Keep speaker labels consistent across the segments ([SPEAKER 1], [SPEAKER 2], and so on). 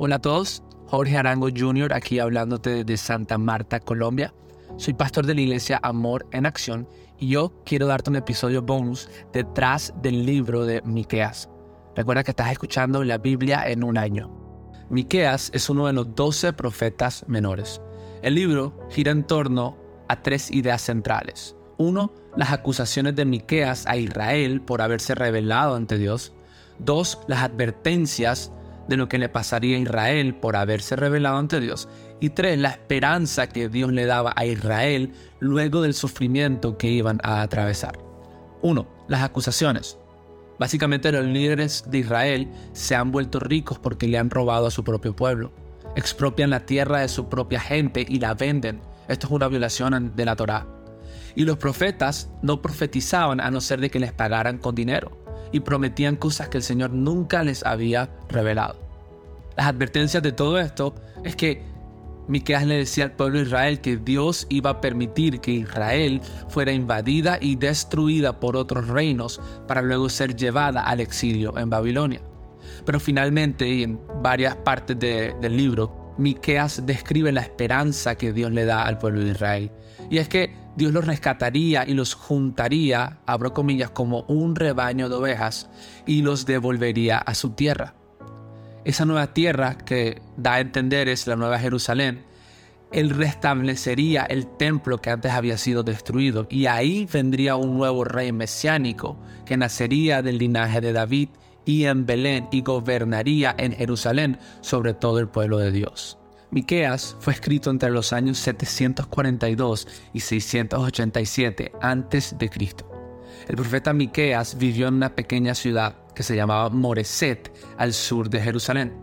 [SPEAKER 1] Hola a todos, Jorge Arango Jr. aquí hablándote de Santa Marta, Colombia. Soy pastor de la iglesia Amor en Acción y yo quiero darte un episodio bonus detrás del libro de Miqueas. Recuerda que estás escuchando la Biblia en un año. Miqueas es uno de los 12 profetas menores. El libro gira en torno a tres ideas centrales. Uno, las acusaciones de Miqueas a Israel por haberse rebelado ante Dios. Dos, las advertencias de lo que le pasaría a Israel por haberse rebelado ante Dios. Y tres, la esperanza que Dios le daba a Israel luego del sufrimiento que iban a atravesar. Uno, las acusaciones. Básicamente los líderes de Israel se han vuelto ricos porque le han robado a su propio pueblo. Expropian la tierra de su propia gente y la venden. Esto es una violación de la Torá. Y los profetas no profetizaban a no ser de que les pagaran con dinero y prometían cosas que el Señor nunca les había revelado. Las advertencias de todo esto es que Miqueas le decía al pueblo de Israel que Dios iba a permitir que Israel fuera invadida y destruida por otros reinos para luego ser llevada al exilio en Babilonia. Pero finalmente, y en varias partes del libro, Miqueas describe la esperanza que Dios le da al pueblo de Israel. Y es que Dios los rescataría y los juntaría, abro comillas, como un rebaño de ovejas y los devolvería a su tierra. Esa nueva tierra que da a entender es la nueva Jerusalén. Él restablecería el templo que antes había sido destruido y ahí vendría un nuevo rey mesiánico que nacería del linaje de David y en Belén y gobernaría en Jerusalén sobre todo el pueblo de Dios. Miqueas fue escrito entre los años 742 y 687 a.C. El profeta Miqueas vivió en una pequeña ciudad que se llamaba Moreset, al sur de Jerusalén.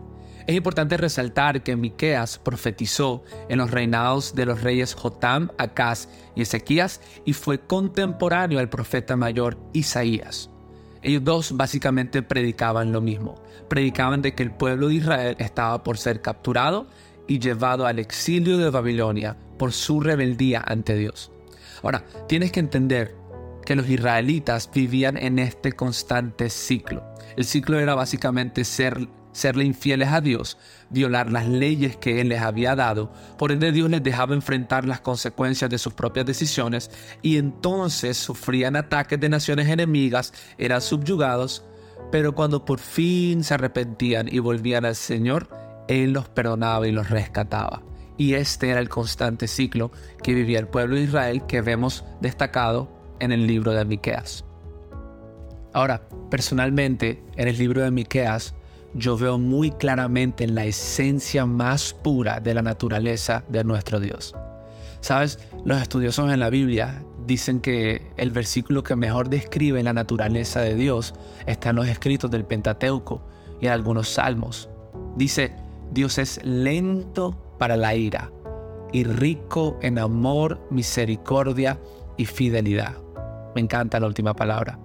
[SPEAKER 1] Es importante resaltar que Miqueas profetizó en los reinados de los reyes Jotam, Acaz y Ezequías y fue contemporáneo al profeta mayor Isaías. Ellos dos básicamente predicaban lo mismo. Predicaban de que el pueblo de Israel estaba por ser capturado y llevado al exilio de Babilonia por su rebeldía ante Dios. Ahora, tienes que entender que los israelitas vivían en este constante ciclo. El ciclo era básicamente ser, serle infieles a Dios, violar las leyes que Él les había dado, por ende Dios les dejaba enfrentar las consecuencias de sus propias decisiones y entonces sufrían ataques de naciones enemigas, eran subyugados, pero cuando por fin se arrepentían y volvían al Señor, él los perdonaba y los rescataba. Y este era el constante ciclo que vivía el pueblo de Israel que vemos destacado en el libro de Miqueas. Ahora, personalmente, en el libro de Miqueas, yo veo muy claramente la esencia más pura de la naturaleza de nuestro Dios. Sabes, los estudiosos en la Biblia dicen que el versículo que mejor describe la naturaleza de Dios está en los escritos del Pentateuco y en algunos salmos. Dice, Dios es lento para la ira y rico en amor, misericordia y fidelidad. Me encanta la última palabra.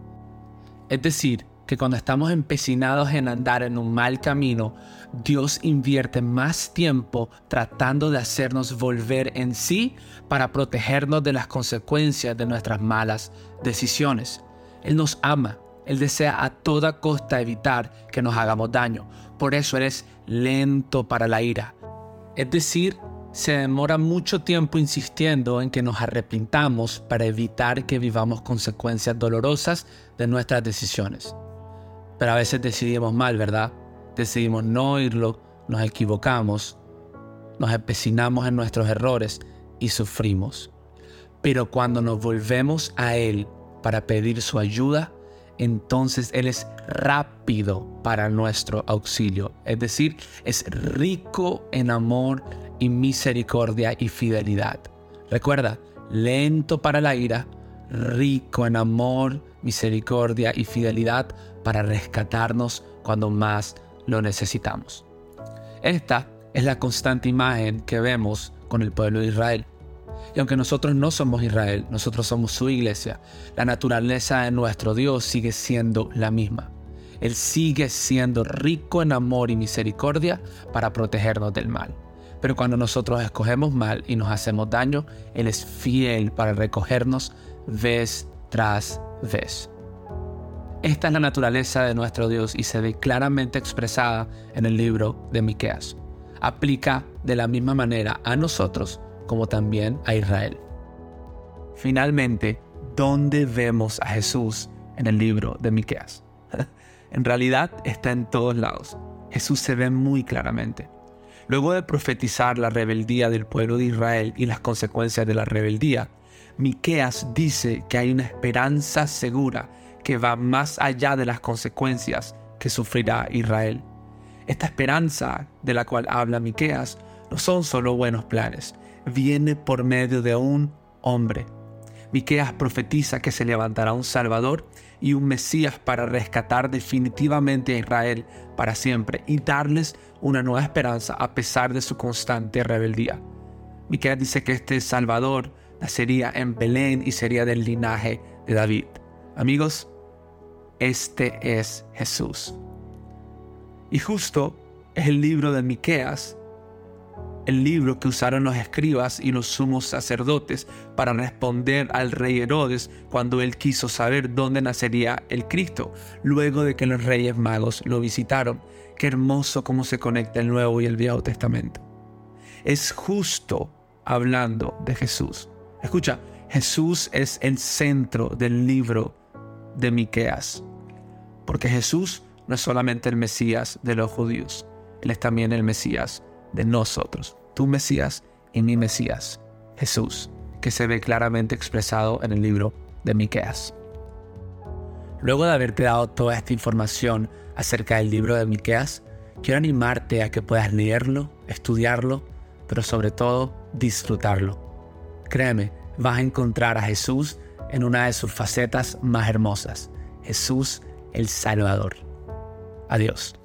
[SPEAKER 1] Es decir, que cuando estamos empecinados en andar en un mal camino, Dios invierte más tiempo tratando de hacernos volver en sí para protegernos de las consecuencias de nuestras malas decisiones. Él nos ama él desea a toda costa evitar que nos hagamos daño. Por eso eres lento para la ira. Es decir, se demora mucho tiempo insistiendo en que nos arrepintamos para evitar que vivamos consecuencias dolorosas de nuestras decisiones. Pero a veces decidimos mal, ¿verdad? Decidimos no oírlo, nos equivocamos, nos empecinamos en nuestros errores y sufrimos. Pero cuando nos volvemos a Él para pedir su ayuda, entonces Él es rápido para nuestro auxilio. Es decir, es rico en amor y misericordia y fidelidad. Recuerda, lento para la ira, rico en amor, misericordia y fidelidad para rescatarnos cuando más lo necesitamos. Esta es la constante imagen que vemos con el pueblo de Israel. Y aunque nosotros no somos Israel, nosotros somos su iglesia, la naturaleza de nuestro Dios sigue siendo la misma. Él sigue siendo rico en amor y misericordia para protegernos del mal. Pero cuando nosotros escogemos mal y nos hacemos daño, Él es fiel para recogernos vez tras vez. Esta es la naturaleza de nuestro Dios y se ve claramente expresada en el libro de Miqueas. aplica de la misma manera a nosotros como también a Israel. Finalmente, ¿dónde vemos a Jesús en el libro de Miqueas? en realidad está en todos lados. Jesús se ve muy claramente. Luego de profetizar la rebeldía del pueblo de Israel y las consecuencias de la rebeldía, Miqueas dice que hay una esperanza segura que va más allá de las consecuencias que sufrirá Israel. Esta esperanza de la cual habla Miqueas no son solo buenos planes, viene por medio de un hombre. Miqueas profetiza que se levantará un Salvador y un Mesías para rescatar definitivamente a Israel para siempre y darles una nueva esperanza a pesar de su constante rebeldía. Miqueas dice que este Salvador nacería en Belén y sería del linaje de David. Amigos, este es Jesús. Y justo es el libro de Miqueas, el libro que usaron los escribas y los sumos sacerdotes para responder al rey Herodes cuando él quiso saber dónde nacería el Cristo, luego de que los reyes magos lo visitaron. Qué hermoso cómo se conecta el Nuevo y el Viejo Testamento. Es justo hablando de Jesús. Escucha, Jesús es el centro del libro de Miqueas, porque Jesús no es solamente el Mesías de los judíos, Él es también el Mesías de nosotros, tu Mesías y mi Mesías, Jesús, que se ve claramente expresado en el libro de Miqueas. Luego de haberte dado toda esta información acerca del libro de Miqueas, quiero animarte a que puedas leerlo, estudiarlo, pero sobre todo disfrutarlo. Créeme, vas a encontrar a Jesús en una de sus facetas más hermosas, Jesús el Salvador. Adiós.